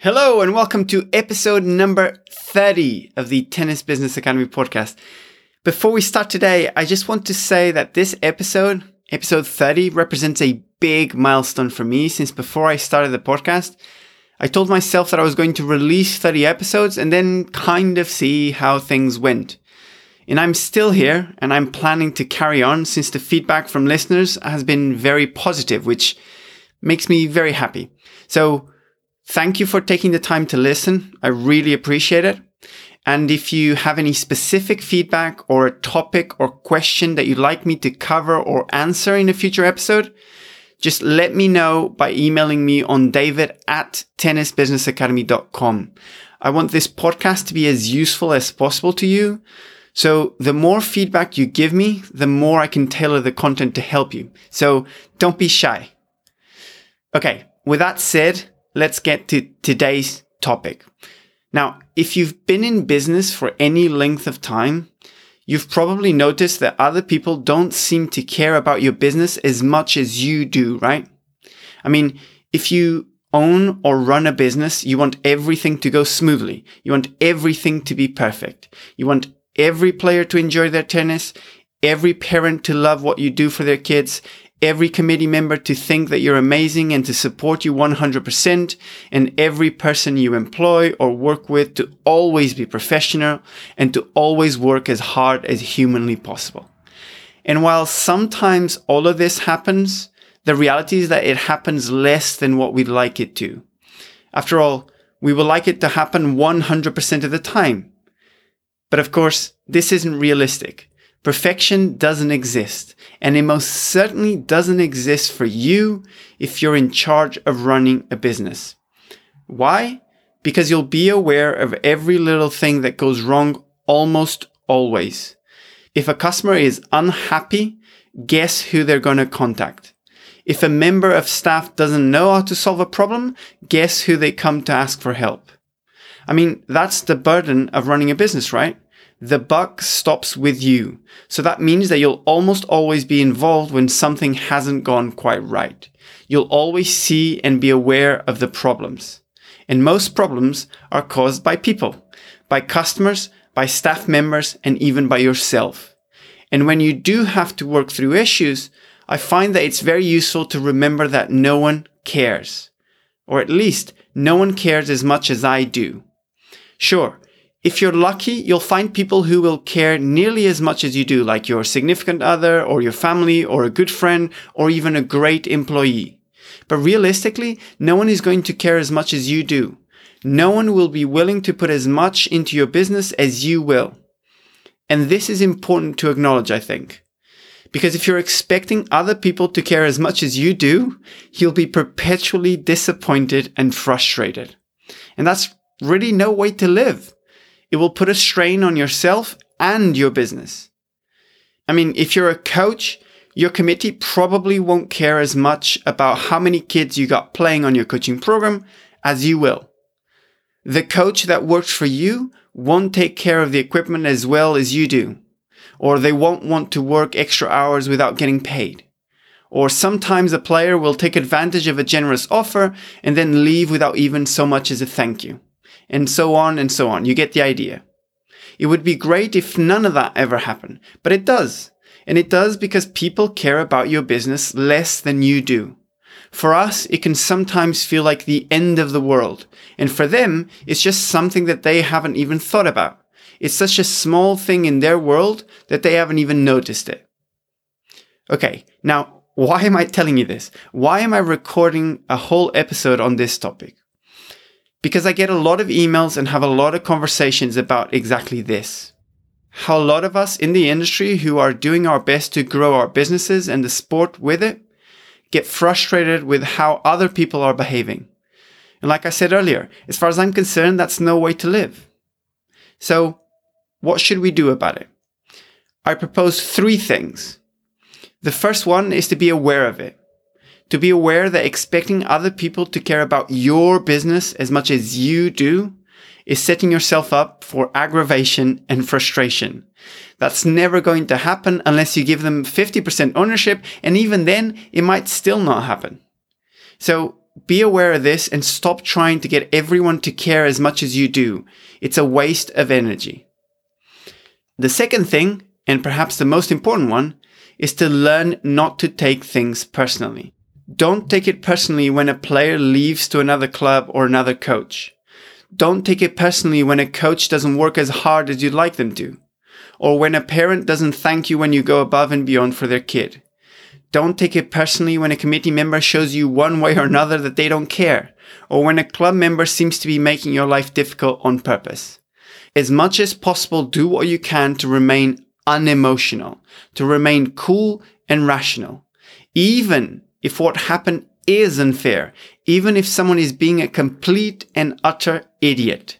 Hello, and welcome to episode number 30 of the Tennis Business Academy podcast. Before we start today, I just want to say that this episode, episode 30, represents a big milestone for me since before I started the podcast, I told myself that I was going to release 30 episodes and then kind of see how things went. And I'm still here and I'm planning to carry on since the feedback from listeners has been very positive, which makes me very happy. So, Thank you for taking the time to listen. I really appreciate it. And if you have any specific feedback or a topic or question that you'd like me to cover or answer in a future episode, just let me know by emailing me on david at tennisbusinessacademy.com. I want this podcast to be as useful as possible to you. So the more feedback you give me, the more I can tailor the content to help you. So don't be shy. Okay. With that said, let's get to today's topic. Now, if you've been in business for any length of time, you've probably noticed that other people don't seem to care about your business as much as you do, right? I mean, if you own or run a business, you want everything to go smoothly. You want everything to be perfect. You want every player to enjoy their tennis, every parent to love what you do for their kids, every committee member to think that you're amazing and to support you 100%, and every person you employ or work with to always be professional and to always work as hard as humanly possible. And while sometimes all of this happens, the reality is that it happens less than what we'd like it to. After all, we would like it to happen 100% of the time. But of course, this isn't realistic. Perfection doesn't exist, and it most certainly doesn't exist for you if you're in charge of running a business. Why? Because you'll be aware of every little thing that goes wrong almost always. If a customer is unhappy, guess who they're going to contact. If a member of staff doesn't know how to solve a problem, guess who they come to ask for help. I mean, that's the burden of running a business, right? The buck stops with you. So that means that you'll almost always be involved when something hasn't gone quite right. You'll always see and be aware of the problems. And most problems are caused by people, by customers, by staff members, and even by yourself. And when you do have to work through issues, I find that it's very useful to remember that no one cares. Or at least, no one cares as much as I do. Sure, if you're lucky, you'll find people who will care nearly as much as you do, like your significant other or your family or a good friend or even a great employee. But realistically, no one is going to care as much as you do. No one will be willing to put as much into your business as you will. And this is important to acknowledge, I think. Because if you're expecting other people to care as much as you do, you'll be perpetually disappointed and frustrated. And that's really no way to live it will put a strain on yourself and your business. I mean, if you're a coach, your committee probably won't care as much about how many kids you got playing on your coaching program as you will. The coach that works for you won't take care of the equipment as well as you do, or they won't want to work extra hours without getting paid. Or sometimes a player will take advantage of a generous offer and then leave without even so much as a thank you and so on and so on. You get the idea. It would be great if none of that ever happened, but it does. And it does because people care about your business less than you do. For us, it can sometimes feel like the end of the world. And for them, it's just something that they haven't even thought about. It's such a small thing in their world that they haven't even noticed it. Okay, now, why am I telling you this? Why am I recording a whole episode on this topic? Because I get a lot of emails and have a lot of conversations about exactly this. How a lot of us in the industry who are doing our best to grow our businesses and the sport with it get frustrated with how other people are behaving. And like I said earlier, as far as I'm concerned, that's no way to live. So, what should we do about it? I propose three things. The first one is to be aware of it to be aware that expecting other people to care about your business as much as you do is setting yourself up for aggravation and frustration. That's never going to happen unless you give them 50% ownership. And even then, it might still not happen. So be aware of this and stop trying to get everyone to care as much as you do. It's a waste of energy. The second thing, and perhaps the most important one, is to learn not to take things personally. Don't take it personally when a player leaves to another club or another coach. Don't take it personally when a coach doesn't work as hard as you'd like them to. Or when a parent doesn't thank you when you go above and beyond for their kid. Don't take it personally when a committee member shows you one way or another that they don't care, or when a club member seems to be making your life difficult on purpose. As much as possible, do what you can to remain unemotional, to remain cool and rational. Even if what happened is unfair, even if someone is being a complete and utter idiot.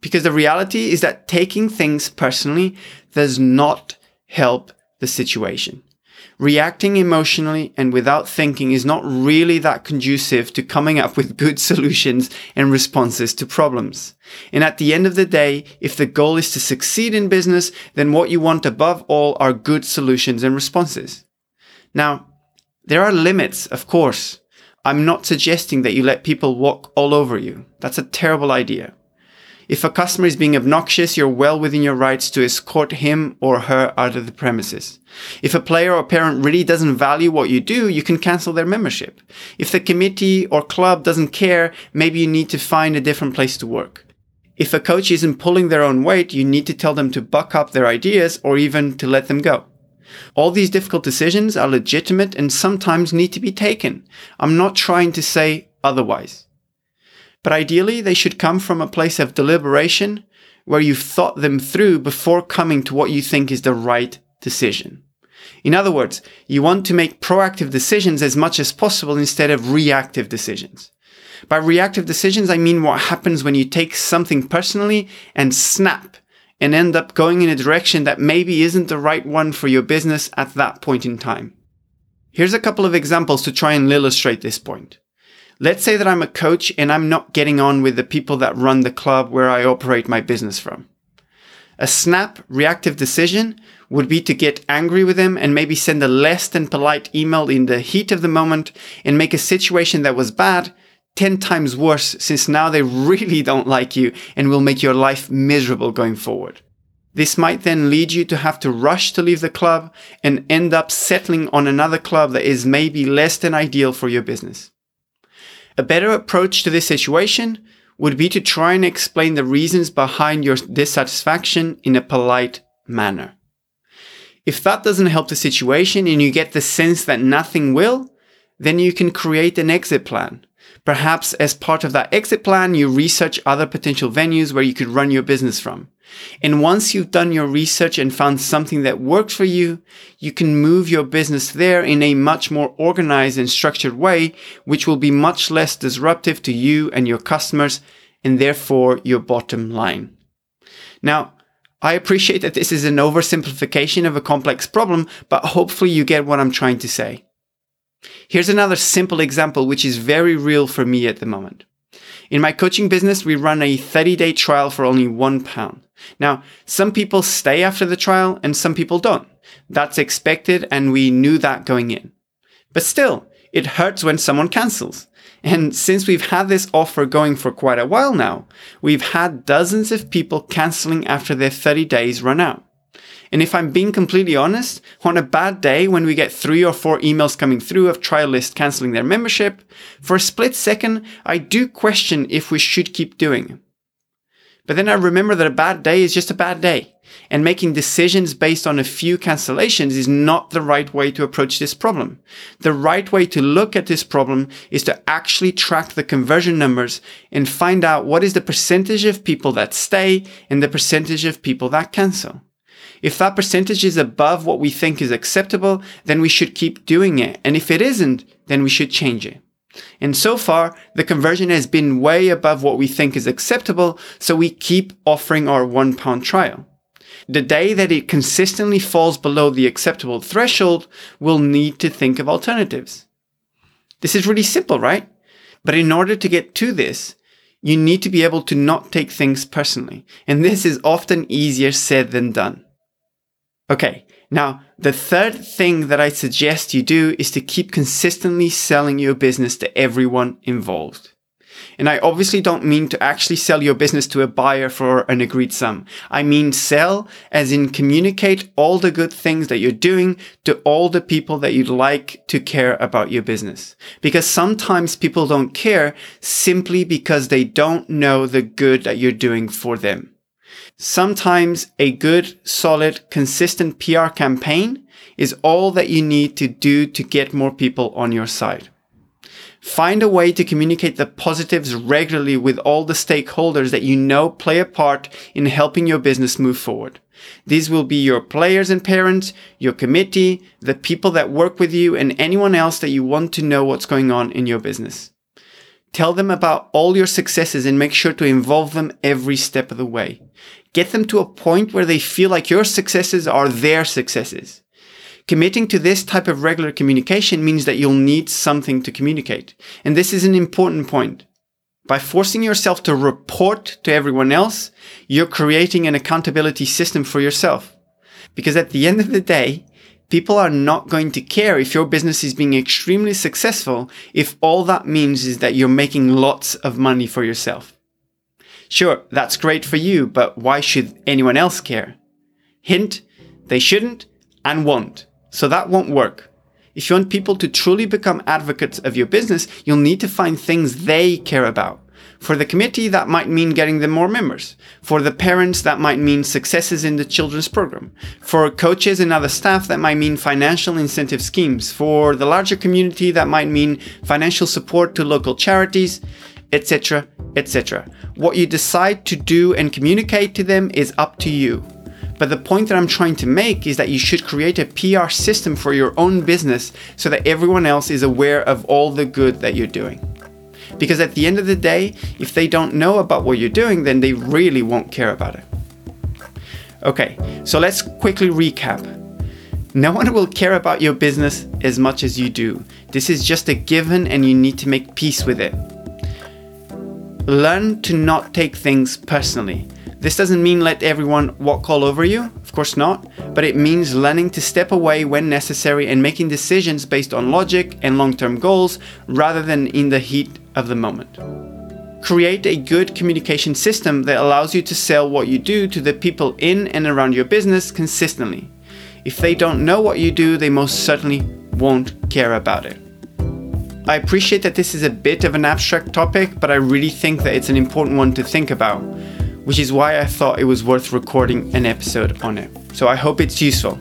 Because the reality is that taking things personally does not help the situation. Reacting emotionally and without thinking is not really that conducive to coming up with good solutions and responses to problems. And at the end of the day, if the goal is to succeed in business, then what you want above all are good solutions and responses. Now, there are limits, of course. I'm not suggesting that you let people walk all over you. That's a terrible idea. If a customer is being obnoxious, you're well within your rights to escort him or her out of the premises. If a player or parent really doesn't value what you do, you can cancel their membership. If the committee or club doesn't care, maybe you need to find a different place to work. If a coach isn't pulling their own weight, you need to tell them to buck up their ideas or even to let them go. All these difficult decisions are legitimate and sometimes need to be taken. I'm not trying to say otherwise. But ideally, they should come from a place of deliberation where you've thought them through before coming to what you think is the right decision. In other words, you want to make proactive decisions as much as possible instead of reactive decisions. By reactive decisions, I mean what happens when you take something personally and snap and end up going in a direction that maybe isn't the right one for your business at that point in time. Here's a couple of examples to try and illustrate this point. Let's say that I'm a coach and I'm not getting on with the people that run the club where I operate my business from. A snap reactive decision would be to get angry with them and maybe send a less than polite email in the heat of the moment and make a situation that was bad 10 times worse since now they really don't like you and will make your life miserable going forward. This might then lead you to have to rush to leave the club and end up settling on another club that is maybe less than ideal for your business. A better approach to this situation would be to try and explain the reasons behind your dissatisfaction in a polite manner. If that doesn't help the situation and you get the sense that nothing will, then you can create an exit plan Perhaps as part of that exit plan, you research other potential venues where you could run your business from. And once you've done your research and found something that works for you, you can move your business there in a much more organized and structured way, which will be much less disruptive to you and your customers and therefore your bottom line. Now, I appreciate that this is an oversimplification of a complex problem, but hopefully you get what I'm trying to say. Here's another simple example, which is very real for me at the moment. In my coaching business, we run a 30 day trial for only one pound. Now, some people stay after the trial and some people don't. That's expected and we knew that going in. But still, it hurts when someone cancels. And since we've had this offer going for quite a while now, we've had dozens of people canceling after their 30 days run out. And if I'm being completely honest, on a bad day when we get three or four emails coming through of trial list canceling their membership, for a split second, I do question if we should keep doing. But then I remember that a bad day is just a bad day. And making decisions based on a few cancellations is not the right way to approach this problem. The right way to look at this problem is to actually track the conversion numbers and find out what is the percentage of people that stay and the percentage of people that cancel. If that percentage is above what we think is acceptable, then we should keep doing it. And if it isn't, then we should change it. And so far, the conversion has been way above what we think is acceptable, so we keep offering our one pound trial. The day that it consistently falls below the acceptable threshold, we'll need to think of alternatives. This is really simple, right? But in order to get to this, you need to be able to not take things personally. And this is often easier said than done. Okay, Now, the third thing that I suggest you do is to keep consistently selling your business to everyone involved. And I obviously don't mean to actually sell your business to a buyer for an agreed sum. I mean sell as in communicate all the good things that you're doing to all the people that you'd like to care about your business. Because sometimes people don't care simply because they don't know the good that you're doing for them. Sometimes a good, solid, consistent PR campaign is all that you need to do to get more people on your side. Find a way to communicate the positives regularly with all the stakeholders that you know play a part in helping your business move forward. These will be your players and parents, your committee, the people that work with you, and anyone else that you want to know what's going on in your business. Tell them about all your successes and make sure to involve them every step of the way. Get them to a point where they feel like your successes are their successes. Committing to this type of regular communication means that you'll need something to communicate. And this is an important point. By forcing yourself to report to everyone else, you're creating an accountability system for yourself. Because at the end of the day, people are not going to care if your business is being extremely successful if all that means is that you're making lots of money for yourself. Sure, that's great for you, but why should anyone else care? Hint, they shouldn't and won't. So that won't work. If you want people to truly become advocates of your business, you'll need to find things they care about. For the committee, that might mean getting them more members. For the parents, that might mean successes in the children's program. For coaches and other staff, that might mean financial incentive schemes. For the larger community, that might mean financial support to local charities, etc., etc. What you decide to do and communicate to them is up to you. But the point that I'm trying to make is that you should create a PR system for your own business so that everyone else is aware of all the good that you're doing. Because at the end of the day, if they don't know about what you're doing, then they really won't care about it. Okay, so let's quickly recap. No one will care about your business as much as you do. This is just a given and you need to make peace with it. Learn to not take things personally. This doesn't mean let everyone walk all over you, of course not, but it means learning to step away when necessary and making decisions based on logic and long term goals rather than in the heat of the moment. Create a good communication system that allows you to sell what you do to the people in and around your business consistently. If they don't know what you do, they most certainly won't care about it. I appreciate that this is a bit of an abstract topic, but I really think that it's an important one to think about which is why I thought it was worth recording an episode on it. So I hope it's useful.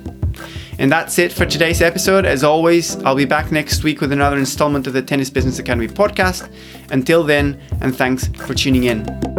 And that's it for today's episode. As always, I'll be back next week with another installment of the Tennis Business Academy podcast. Until then, and thanks for tuning in.